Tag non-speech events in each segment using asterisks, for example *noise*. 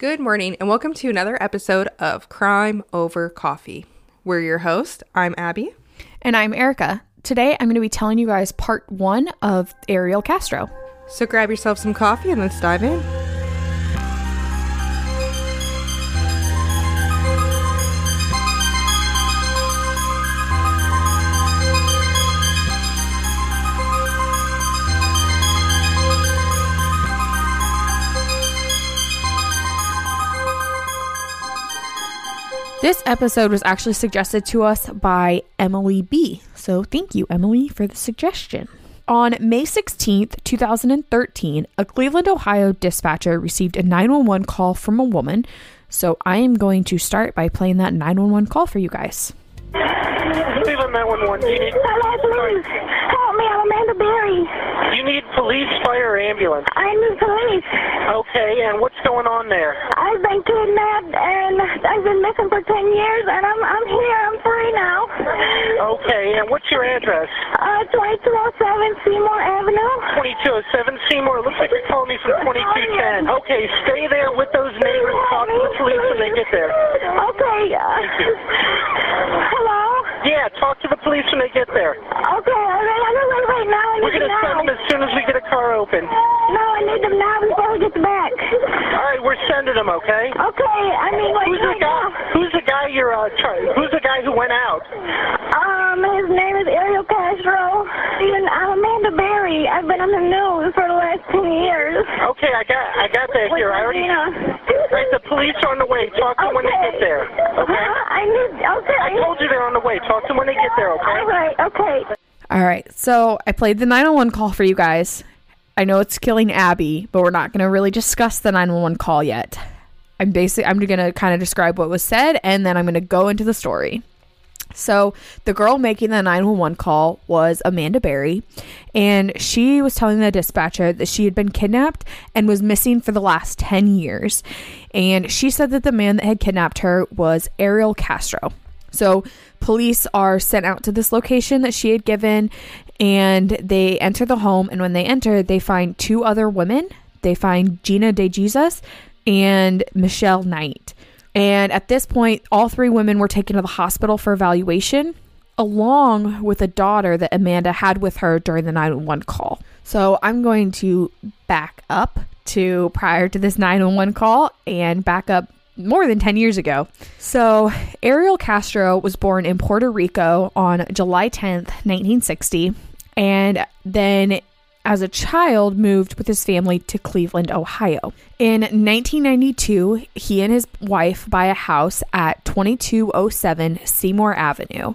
Good morning, and welcome to another episode of Crime Over Coffee. We're your host. I'm Abby. And I'm Erica. Today I'm going to be telling you guys part one of Ariel Castro. So grab yourself some coffee and let's dive in. This episode was actually suggested to us by Emily B. So thank you, Emily, for the suggestion. On May 16th, 2013, a Cleveland, Ohio dispatcher received a 911 call from a woman. So I am going to start by playing that 911 call for you guys. Cleveland 911. You need, Hello, please. Help me. I'm Amanda Berry. you need police, fire, ambulance. I need police. Okay, and what's going on there? I've been kidnapped and I've been missing for 10 years and I'm, I'm here. I'm free now. Okay, and what's your address? Uh, 2207 Seymour Avenue. 2207 Seymour. Looks like you're calling me from 2210. Okay, stay there with those neighbors. Talk to the police when they get there. Okay. Uh, hello? *laughs* Yeah, talk to the police when they get there. Okay, all right. I'm going to run right now. I We're going to send them as soon as we get a car open. No, I need them now before we get back. All right, we're sending them, okay? Okay, I mean, like, Who's the right guy? now. Who's the guy you're uh, trying? Who's the guy who went out? Um, his name is Ariel Castro. And I'm Amanda Berry. I've been on the news for the last 10 years. Okay, I got I got that here. I already. Right, the police are on the way. Talk to them when they get there. Okay. Uh-huh, I need, okay. I told you they're on the way. Talk to them when they get there. Okay. All right, okay. All right, so I played the 911 call for you guys. I know it's killing Abby, but we're not going to really discuss the 911 call yet. I'm basically I'm going to kind of describe what was said and then I'm going to go into the story. So, the girl making the 911 call was Amanda Berry, and she was telling the dispatcher that she had been kidnapped and was missing for the last 10 years. And she said that the man that had kidnapped her was Ariel Castro. So, police are sent out to this location that she had given, and they enter the home. And when they enter, they find two other women. They find Gina De Jesus and Michelle Knight. And at this point, all three women were taken to the hospital for evaluation, along with a daughter that Amanda had with her during the 911 call. So I'm going to back up to prior to this 911 call and back up more than 10 years ago. So, Ariel Castro was born in Puerto Rico on July 10th, 1960, and then as a child moved with his family to Cleveland, Ohio. In 1992, he and his wife buy a house at 2207 Seymour Avenue.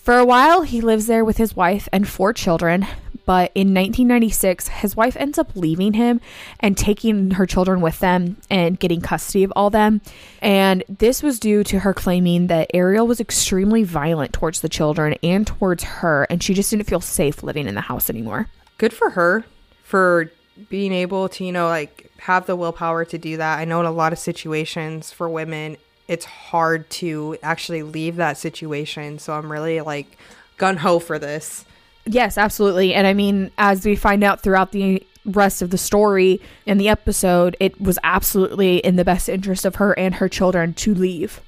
For a while, he lives there with his wife and four children, but in 1996, his wife ends up leaving him and taking her children with them and getting custody of all them. And this was due to her claiming that Ariel was extremely violent towards the children and towards her, and she just didn't feel safe living in the house anymore. Good for her for being able to, you know, like have the willpower to do that. I know in a lot of situations for women, it's hard to actually leave that situation. So I'm really like gun ho for this. Yes, absolutely. And I mean, as we find out throughout the rest of the story and the episode, it was absolutely in the best interest of her and her children to leave.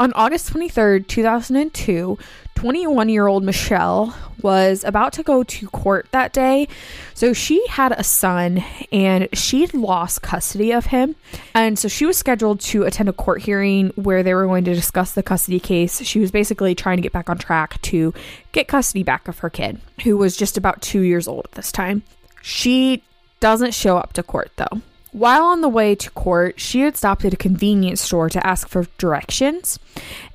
On August 23rd, 2002, 21 year old Michelle was about to go to court that day. So she had a son and she'd lost custody of him. And so she was scheduled to attend a court hearing where they were going to discuss the custody case. She was basically trying to get back on track to get custody back of her kid, who was just about two years old at this time. She doesn't show up to court though. While on the way to court, she had stopped at a convenience store to ask for directions.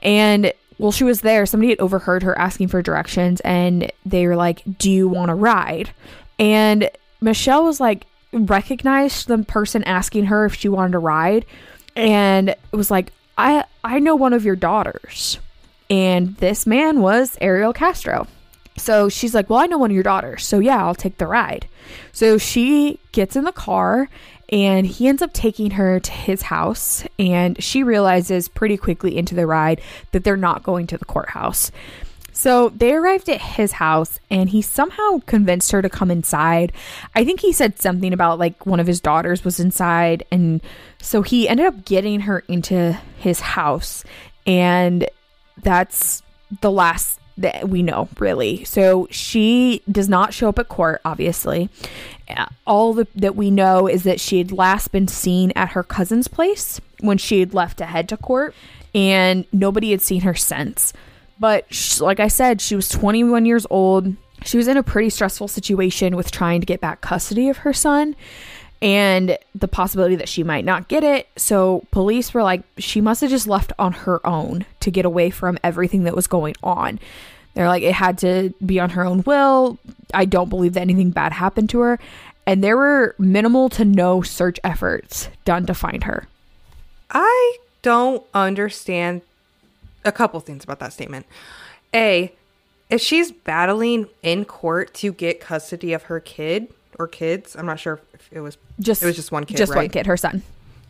And while she was there, somebody had overheard her asking for directions and they were like, Do you want to ride? And Michelle was like, recognized the person asking her if she wanted to ride and it was like, I, I know one of your daughters. And this man was Ariel Castro. So she's like, Well, I know one of your daughters. So yeah, I'll take the ride. So she gets in the car and he ends up taking her to his house. And she realizes pretty quickly into the ride that they're not going to the courthouse. So they arrived at his house and he somehow convinced her to come inside. I think he said something about like one of his daughters was inside. And so he ended up getting her into his house. And that's the last that we know, really. So she does not show up at court, obviously. Uh, All the, that we know is that she had last been seen at her cousin's place when she had left to head to court, and nobody had seen her since. But sh like I said, she was 21 years old. She was in a pretty stressful situation with trying to get back custody of her son and the possibility that she might not get it. So police were like, she must have just left on her own to get away from everything that was going on. They're like, it had to be on her own will. I don't believe that anything bad happened to her. And there were minimal to no search efforts done to find her. I don't understand a couple things about that statement. A, if she's battling in court to get custody of her kid or kids, I'm not sure if it was Just it was just one kid, Just one kid, her son.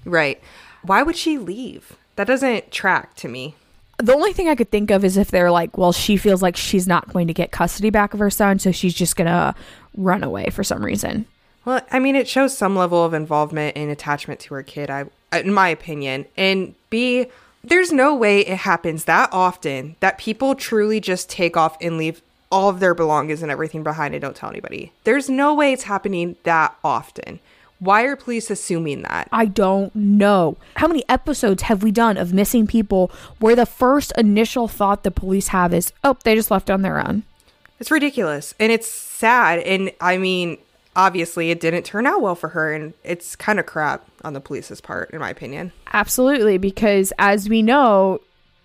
Right. Why would she leave? That doesn't track to me. The only thing I could think of is if they're like, well, she feels like she's not going to get custody back of her son, so she's just gonna run away for some reason. Well, I mean, it shows some level of involvement and attachment to her kid. I, in my opinion, and B, there's no way it happens that often that people truly just take off and leave all of their belongings and everything behind and don't tell anybody. There's no way it's happening that often. Why are police assuming that? I don't know. How many episodes have we done of missing people where the first initial thought the police have is, oh, they just left on their own? It's ridiculous and it's sad. And I mean, obviously, it didn't turn out well for her, and it's kind of crap on the police's part, in my opinion. Absolutely, because as we know,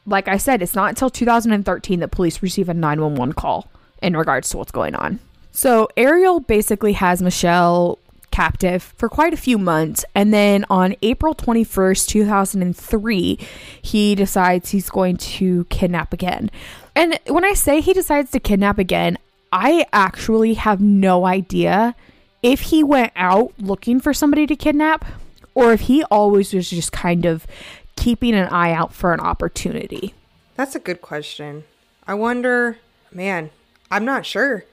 like I said, it's not until 2013 that police receive a 911 call in regards to what's going on. So Ariel basically has Michelle captive for quite a few months. And then on April 21st, 2003, he decides he's going to kidnap again. And when I say he decides to kidnap again, I actually have no idea if he went out looking for somebody to kidnap or if he always was just kind of keeping an eye out for an opportunity. That's a good question. I wonder, man, I'm not sure.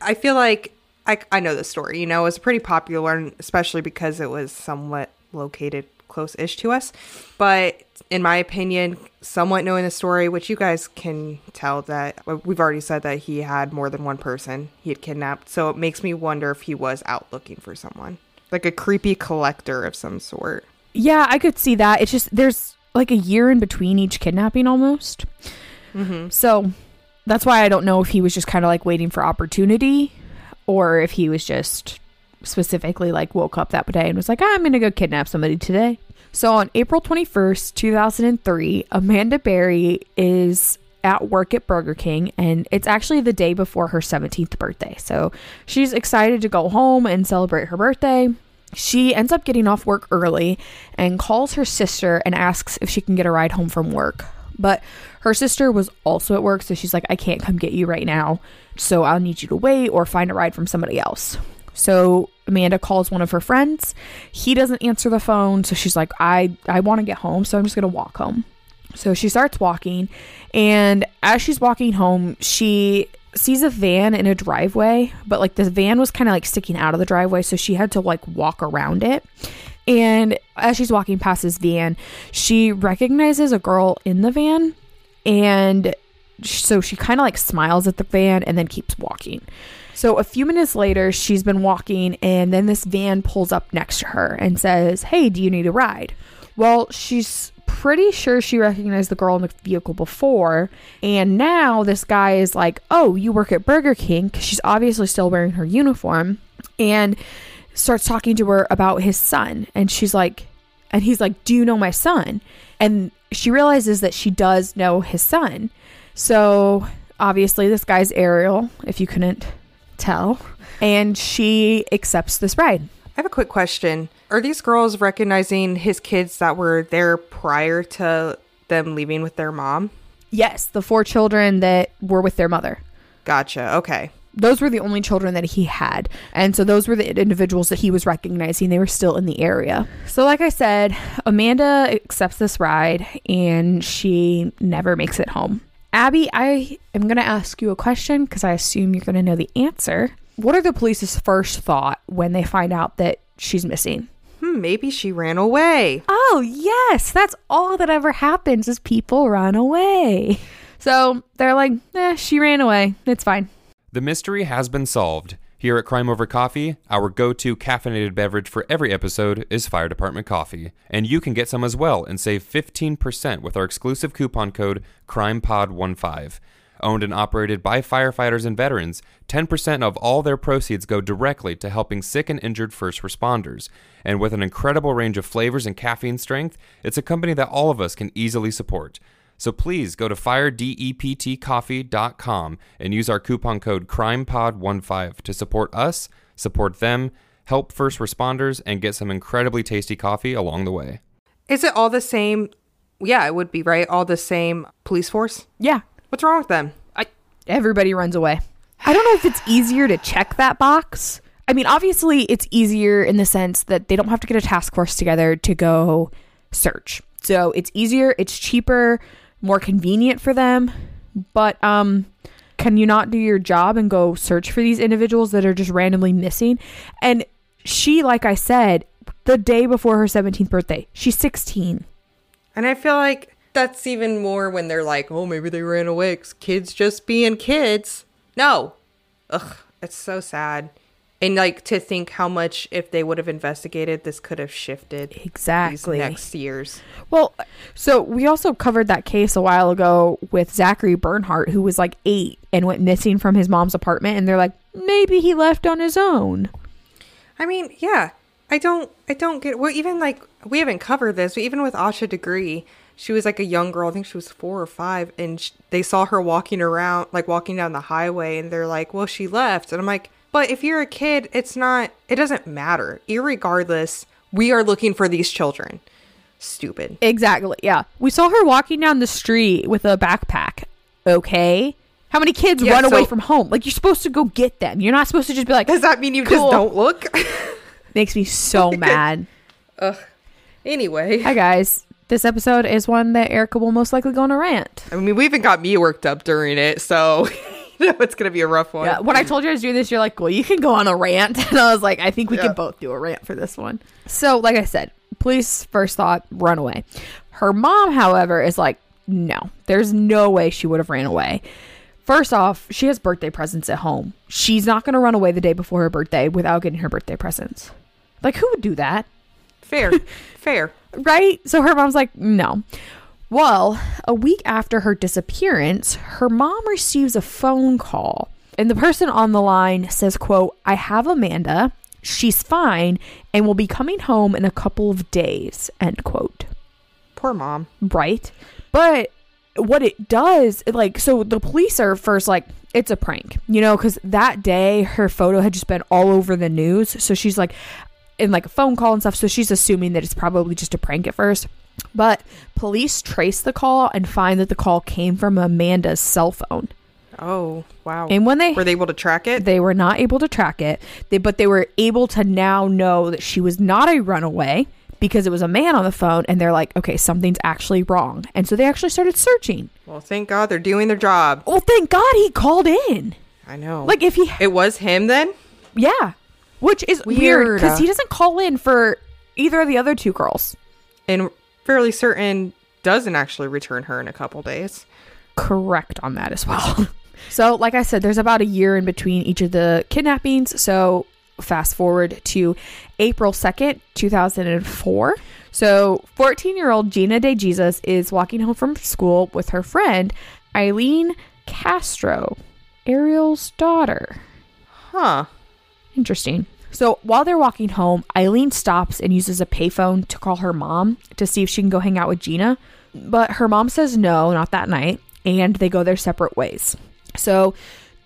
I feel like I, I know the story, you know, it was pretty popular, especially because it was somewhat located close ish to us. But in my opinion, somewhat knowing the story, which you guys can tell that uh, we've already said that he had more than one person he had kidnapped. So it makes me wonder if he was out looking for someone, like a creepy collector of some sort. Yeah, I could see that. It's just there's like a year in between each kidnapping almost. Mm-hmm. So that's why I don't know if he was just kind of like waiting for opportunity or if he was just specifically like woke up that day and was like, ah, I'm going to go kidnap somebody today. So on April 21st, 2003, Amanda Berry is at work at Burger King and it's actually the day before her 17th birthday. So she's excited to go home and celebrate her birthday. She ends up getting off work early and calls her sister and asks if she can get a ride home from work. But her sister was also at work, so she's like, I can't come get you right now. So I'll need you to wait or find a ride from somebody else. So Amanda calls one of her friends. He doesn't answer the phone, so she's like, I, I want to get home, so I'm just gonna walk home. So she starts walking, and as she's walking home, she sees a van in a driveway, but like the van was kind of like sticking out of the driveway, so she had to like walk around it. And as she's walking past this van, she recognizes a girl in the van, and so she kind of like smiles at the van and then keeps walking. So a few minutes later, she's been walking, and then this van pulls up next to her and says, Hey, do you need a ride? Well, she's pretty sure she recognized the girl in the vehicle before. And now this guy is like, Oh, you work at Burger King? Because she's obviously still wearing her uniform. And starts talking to her about his son. And she's like, And he's like, Do you know my son? And she realizes that she does know his son. So obviously, this guy's Ariel, if you couldn't tell. And she accepts this ride. I have a quick question. Are these girls recognizing his kids that were there prior to them leaving with their mom? Yes, the four children that were with their mother. Gotcha. Okay. Those were the only children that he had. And so those were the individuals that he was recognizing. They were still in the area. So, like I said, Amanda accepts this ride and she never makes it home. Abby, I am going to ask you a question because I assume you're going to know the answer. What are the police's first thought when they find out that she's missing? Hmm, maybe she ran away. Oh, yes. That's all that ever happens is people run away. So they're like, eh, she ran away. It's fine. The mystery has been solved. Here at Crime Over Coffee, our go to caffeinated beverage for every episode is Fire Department Coffee. And you can get some as well and save 15% with our exclusive coupon code CrimePod15. Owned and operated by firefighters and veterans, 10% of all their proceeds go directly to helping sick and injured first responders. And with an incredible range of flavors and caffeine strength, it's a company that all of us can easily support. So please go to firedeptcoffee.com and use our coupon code CrimePod15 to support us, support them, help first responders, and get some incredibly tasty coffee along the way. Is it all the same? Yeah, it would be, right? All the same police force? Yeah. What's wrong with them? I, everybody runs away. I don't know if it's easier to check that box. I mean, obviously, it's easier in the sense that they don't have to get a task force together to go search. So it's easier, it's cheaper, more convenient for them. But um, can you not do your job and go search for these individuals that are just randomly missing? And she, like I said, the day before her 17th birthday, she's 16. And I feel like that's even more when they're like, oh, maybe they ran away 'cause kids just being kids. No. Ugh, it's so sad. And like to think how much if they would have investigated, this could have shifted Exactly. these next years. Well, so we also covered that case a while ago with Zachary Bernhardt, who was like eight and went missing from his mom's apartment. And they're like, maybe he left on his own. I mean, yeah, I don't, I don't get. Well, even like we haven't covered this, but even with Asha Degree, she was like a young girl. I think she was four or five, and sh- they saw her walking around, like walking down the highway, and they're like, "Well, she left," and I'm like, "But if you're a kid, it's not. It doesn't matter. Irregardless, we are looking for these children." Stupid. Exactly. Yeah. We saw her walking down the street with a backpack. Okay. How many kids Yeah, run away from home? Like, you're supposed to go get them. You're not supposed to just be like, Does that mean you Cool. just don't look? makes me so *laughs* mad. Ugh. Anyway, Hi, guys. This episode is one that Erica will most likely go on a rant. I mean, we even got me worked up during it, so *laughs* you know it's gonna be a rough one. Yeah, when I told you I was doing this, you're like, well, you can go on a rant. *laughs* And I was like, I think we Yeah. can both do a rant for this one. So, like I said, police first thought, run away. Her mom, however, is like, no, there's no way she would have ran away. First off, she has birthday presents at home. She's not going to run away the day before her birthday without getting her birthday presents. Like, who would do that? Fair, *laughs* fair. Right? So her mom's like, no. Well, a week after her disappearance, her mom receives a phone call. And the person on the line says, quote, I have Amanda. She's fine and will be coming home in a couple of days, end quote. Poor mom. Right? But what it does, like, so the police are first like, it's a prank, you know, because that day her photo had just been all over the news. So she's like, in like a phone call and stuff. So she's assuming that it's probably just a prank at first. But police trace the call and find that the call came from Amanda's cell phone. Oh wow. And when they were they able to track it? they were not able to track it, they, but they were able to now know that she was not a runaway because it was a man on the phone. And they're like, okay, something's actually wrong. And so they actually started searching. well, thank God they're doing their job. Well, thank God he called in. I know. Like if he, it was him then. yeah, which is weird because he doesn't call in for either of the other two girls. and fairly certain doesn't actually return her in a couple days. correct on that as well. *laughs* so, like I said, there's about a year in between each of the kidnappings. So, fast forward to April 2nd, 2004. So, 14 year old Gina De Jesus is walking home from school with her friend Eileen Castro, Ariel's daughter. Huh. Interesting. So while they're walking home, Eileen stops and uses a payphone to call her mom to see if she can go hang out with Gina. But her mom says no, not that night, and they go their separate ways. So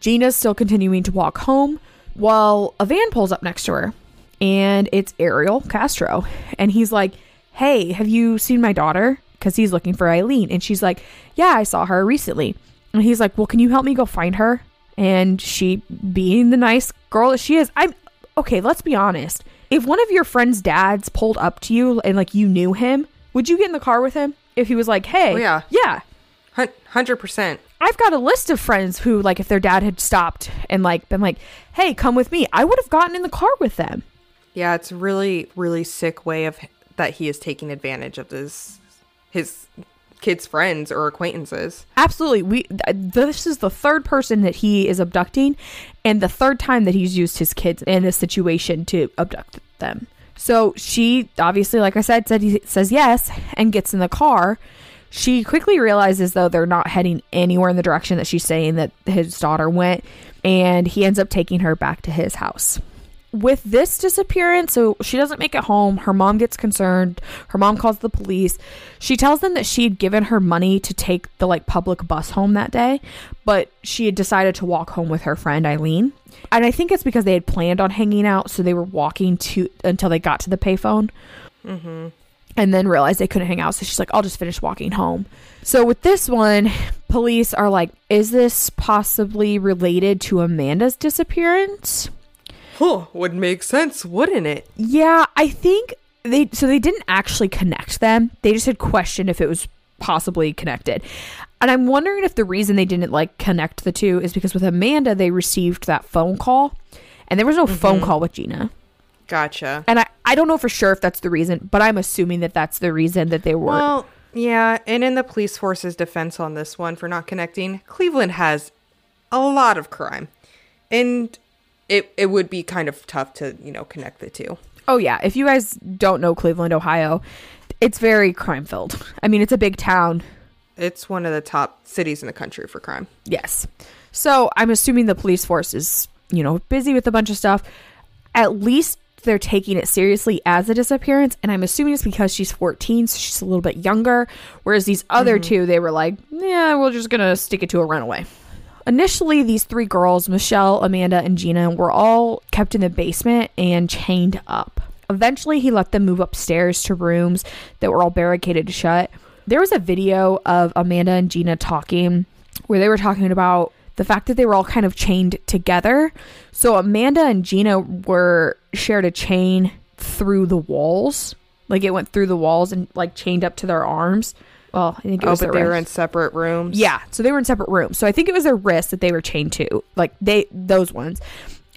Gina's still continuing to walk home while a van pulls up next to her, and it's Ariel Castro. And he's like, Hey, have you seen my daughter? Because he's looking for Eileen. And she's like, Yeah, I saw her recently. And he's like, Well, can you help me go find her? And she, being the nice girl that she is, I'm okay. Let's be honest. If one of your friend's dads pulled up to you and like you knew him, would you get in the car with him? If he was like, Hey, Oh, yeah. yeah, 100%. I've got a list of friends who, like, if their dad had stopped and, like, been like, hey, come with me, I would have gotten in the car with them. Yeah, it's really, really sick way of that he is taking advantage of this his kids' friends or acquaintances. Absolutely. We th- this is the third person that he is abducting and the third time that he's used his kids in a situation to abduct them. So she obviously like I said said he says yes and gets in the car. She quickly realizes though they're not heading anywhere in the direction that she's saying that his daughter went and he ends up taking her back to his house with this disappearance, so she doesn't make it home. Her mom gets concerned. Her mom calls the police. She tells them that she had given her money to take the like public bus home that day, but she had decided to walk home with her friend Eileen. And I think it's because they had planned on hanging out, so they were walking to until they got to the payphone. Mm-hmm. And then realized they couldn't hang out, so she's like, "I'll just finish walking home." So with this one, police are like, "Is this possibly related to Amanda's disappearance?" Huh, would make sense, wouldn't it? Yeah, I think they so they didn't actually connect them. They just had questioned if it was possibly connected. And I'm wondering if the reason they didn't like connect the two is because with Amanda they received that phone call and there was no phone mm-hmm. call with Gina. Gotcha. And I I don't know for sure if that's the reason, but I'm assuming that that's the reason that they were Well, yeah, and in the police force's defense on this one for not connecting, Cleveland has a lot of crime. And it it would be kind of tough to, you know, connect the two. Oh yeah, if you guys don't know Cleveland, Ohio, it's very crime filled. *laughs* I mean, it's a big town. It's one of the top cities in the country for crime. Yes. So I'm assuming the police force is, you know, busy with a bunch of stuff. At least they're taking it seriously as a disappearance. And I'm assuming it's because she's 14, so she's a little bit younger. Whereas these other mm-hmm. two, they were like, yeah, we're just going to stick it to a runaway. Initially, these three girls, Michelle, Amanda, and Gina, were all kept in the basement and chained up. Eventually, he let them move upstairs to rooms that were all barricaded shut. There was a video of Amanda and Gina talking where they were talking about the fact that they were all kind of chained together. So Amanda and Gina were shared a chain through the walls. Like it went through the walls and like chained up to their arms. Well, I think it was. Oh, was but they were in separate rooms. Yeah, so they were in separate rooms. So I think it was their wrists that they were chained to, like they those ones.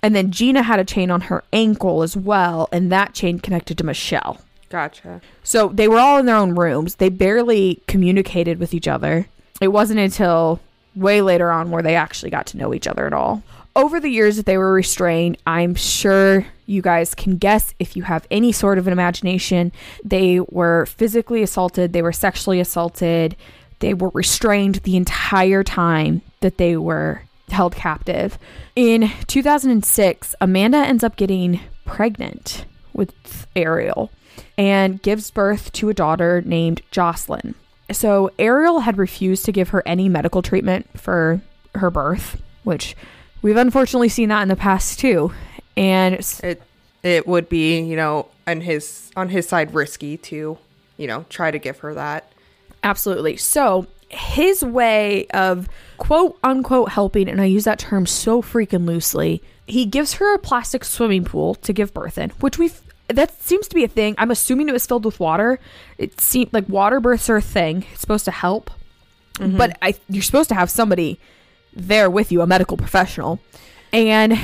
And then Gina had a chain on her ankle as well, and that chain connected to Michelle. Gotcha. So they were all in their own rooms. They barely communicated with each other. It wasn't until way later on where they actually got to know each other at all. Over the years that they were restrained, I'm sure you guys can guess if you have any sort of an imagination. They were physically assaulted, they were sexually assaulted, they were restrained the entire time that they were held captive. In 2006, Amanda ends up getting pregnant with Ariel and gives birth to a daughter named Jocelyn. So Ariel had refused to give her any medical treatment for her birth, which we've unfortunately seen that in the past too. And s- It it would be, you know, on his on his side risky to, you know, try to give her that. Absolutely. So his way of quote unquote helping, and I use that term so freaking loosely, he gives her a plastic swimming pool to give birth in, which we've that seems to be a thing. I'm assuming it was filled with water. It seemed like water births are a thing. It's supposed to help. Mm-hmm. But I you're supposed to have somebody there with you, a medical professional. And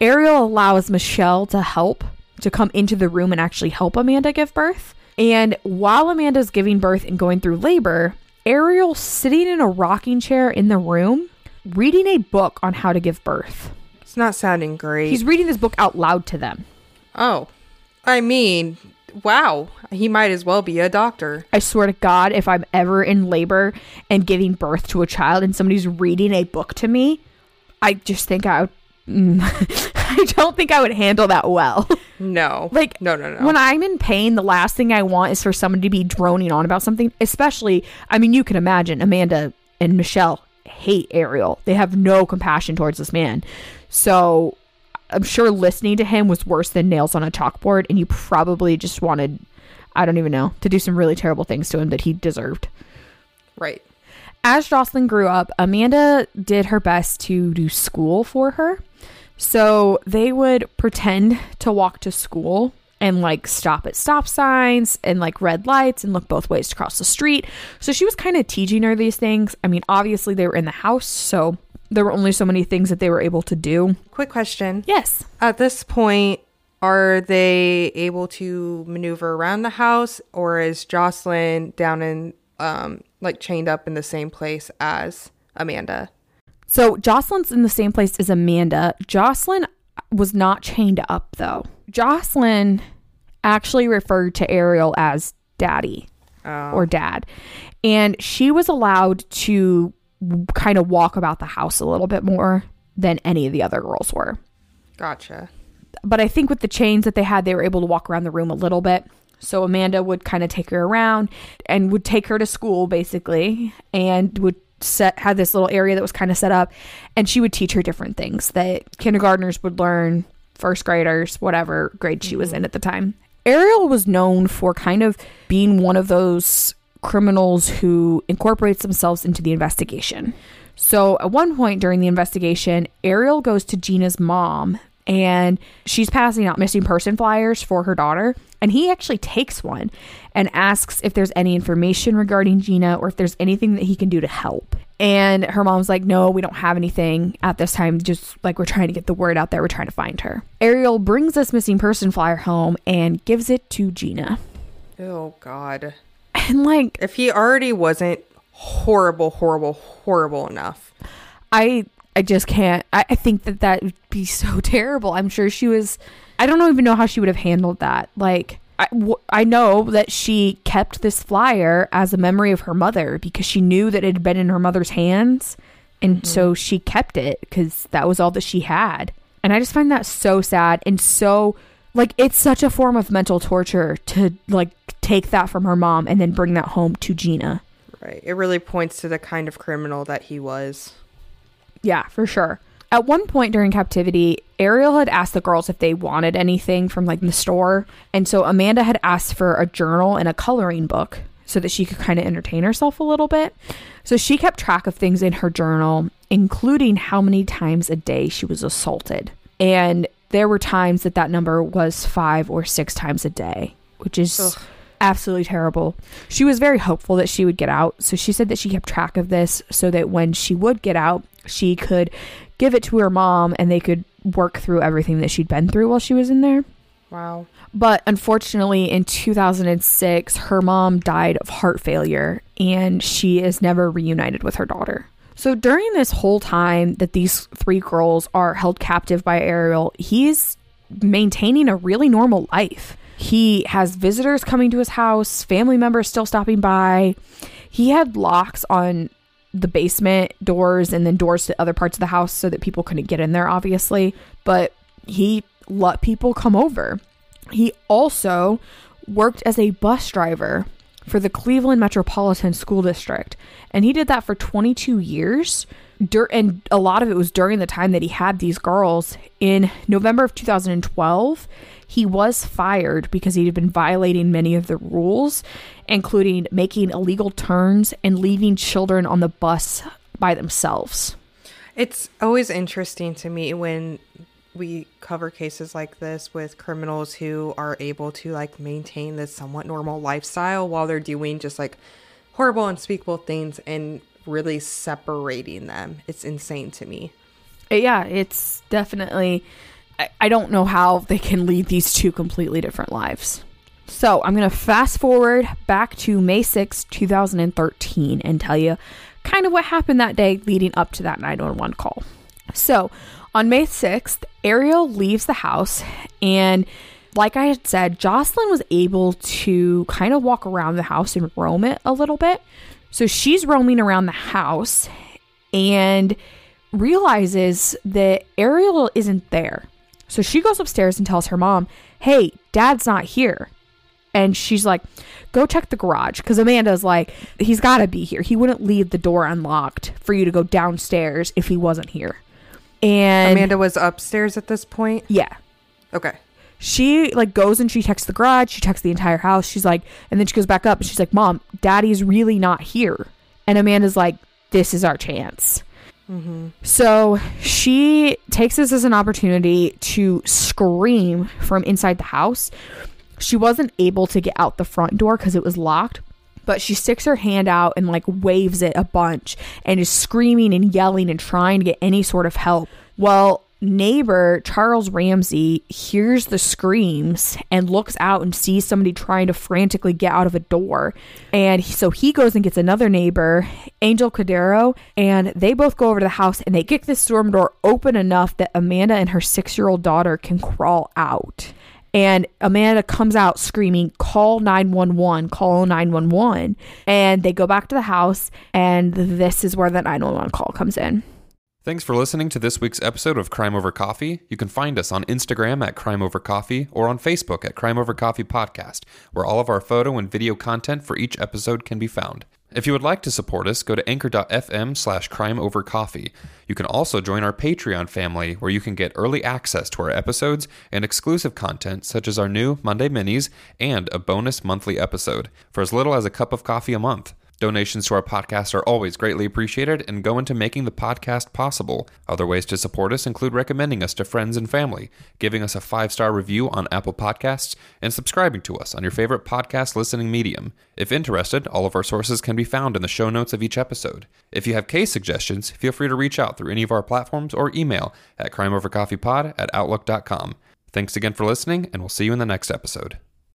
Ariel allows Michelle to help to come into the room and actually help Amanda give birth. And while Amanda's giving birth and going through labor, Ariel's sitting in a rocking chair in the room reading a book on how to give birth. It's not sounding great. He's reading this book out loud to them. oh. I mean, wow. He might as well be a doctor. I swear to God, if I'm ever in labor and giving birth to a child and somebody's reading a book to me, I just think I would. mm, *laughs* I don't think I would handle that well. No. *laughs* Like, no, no, no. When I'm in pain, the last thing I want is for someone to be droning on about something, especially, I mean, you can imagine Amanda and Michelle hate Ariel. They have no compassion towards this man. So I'm sure listening to him was worse than nails on a chalkboard, and you probably just wanted, I don't even know, to do some really terrible things to him that he deserved. right. As Jocelyn grew up, Amanda did her best to do school for her. So they would pretend to walk to school and like stop at stop signs and like red lights and look both ways to cross the street. So she was kind of teaching her these things. I mean, obviously they were in the house, so there were only so many things that they were able to do. Quick question. Yes. At this point, are they able to maneuver around the house, or is Jocelyn down in, um, like chained up in the same place as Amanda? So Jocelyn's in the same place as Amanda. Jocelyn was not chained up though. Jocelyn actually referred to Ariel as daddy or dad. And she was allowed to kind of walk about the house a little bit more than any of the other girls were. Gotcha. But I think with the chains that they had, they were able to walk around the room a little bit. So Amanda would kind of take her around and would take her to school basically and would set had this little area that was kind of set up and she would teach her different things that kindergartners would learn, first graders, whatever grade she was mm-hmm. in at the time. Ariel was known for kind of being one of those criminals who incorporates themselves into the investigation. So at one point during the investigation, Ariel goes to Gina's mom and she's passing out missing person flyers for her daughter. And he actually takes one and asks if there's any information regarding Gina or if there's anything that he can do to help. And her mom's like, No, we don't have anything at this time. Just like we're trying to get the word out there, we're trying to find her. Ariel brings this missing person flyer home and gives it to Gina. Oh God. And like, If he already wasn't horrible, horrible, horrible enough, I I just can't. I, I think that that would be so *laughs* terrible. I'm sure she was. I don't even know how she would have handled that. Like I, w- I know that she kept this flyer as a memory of her mother because she knew that it had been in her mother's hands, and mm-hmm. so she kept it because that was all that she had. And I just find that so sad and so like it's such a form of mental torture to like take that from her mom and then bring that home to Gina. right? It really points to the kind of criminal that he was. Yeah, for sure. At one point during captivity, Ariel had asked the girls if they wanted anything from like the store. And so Amanda had asked for a journal and a coloring book so that she could kind of entertain herself a little bit. So she kept track of things in her journal, including how many times a day she was assaulted. And there were times that that number was five or six times a day, which is Ugh. Absolutely terrible. She was very hopeful that she would get out. So she said that she kept track of this so that when she would get out, she could give it to her mom and they could work through everything that she'd been through while she was in there. Wow. But unfortunately, in 2006, her mom died of heart failure and she is never reunited with her daughter. So during this whole time that these three girls are held captive by Ariel, he's maintaining a really normal life. He has visitors coming to his house, family members still stopping by. He had locks on the basement doors and then doors to other parts of the house so that people couldn't get in there, obviously. But he let people come over. He also worked as a bus driver for the Cleveland Metropolitan School District, and he did that for 22 years. Dur- and a lot of it was during the time that he had these girls. In November of 2012, he was fired because he had been violating many of the rules, including making illegal turns and leaving children on the bus by themselves. It's always interesting to me when we cover cases like this with criminals who are able to like maintain this somewhat normal lifestyle while they're doing just like horrible unspeakable things and really separating them. It's insane to me. Uh, yeah, it's definitely. I, I don't know how they can lead these two completely different lives. So I'm going to fast forward back to May 6, 2013, and tell you kind of what happened that day leading up to that 911 call. So on May 6th, Ariel leaves the house, and like I had said, Jocelyn was able to kind of walk around the house and roam it a little bit. So she's roaming around the house and realizes that Ariel isn't there. So she goes upstairs and tells her mom, Hey, dad's not here. And she's like, Go check the garage. Because Amanda's like, He's got to be here. He wouldn't leave the door unlocked for you to go downstairs if he wasn't here. And Amanda was upstairs at this point. yeah. Okay. She like goes and she checks the garage, she checks the entire house. She's like, and then she goes back up and she's like, Mom, daddy's really not here. And Amanda's like, This is our chance. Mm-hmm. So she takes this as an opportunity to scream from inside the house. She wasn't able to get out the front door because it was locked, but she sticks her hand out and like waves it a bunch and is screaming and yelling and trying to get any sort of help. Well, neighbor Charles Ramsey hears the screams and looks out and sees somebody trying to frantically get out of a door. And so he goes and gets another neighbor, Angel Cordero, and they both go over to the house and they get the storm door open enough that Amanda and her six year old daughter can crawl out. And Amanda comes out screaming, call 911, call 911. And they go back to the house, and this is where the 911 call comes in. Thanks for listening to this week's episode of Crime Over Coffee. You can find us on Instagram at Crime Over Coffee or on Facebook at Crime Over Coffee Podcast, where all of our photo and video content for each episode can be found. If you would like to support us, go to anchor.fm slash crime over coffee. You can also join our Patreon family, where you can get early access to our episodes and exclusive content such as our new Monday minis and a bonus monthly episode for as little as a cup of coffee a month. Donations to our podcast are always greatly appreciated and go into making the podcast possible. Other ways to support us include recommending us to friends and family, giving us a five star review on Apple Podcasts, and subscribing to us on your favorite podcast listening medium. If interested, all of our sources can be found in the show notes of each episode. If you have case suggestions, feel free to reach out through any of our platforms or email at crimeovercoffeepod at outlook.com. Thanks again for listening, and we'll see you in the next episode.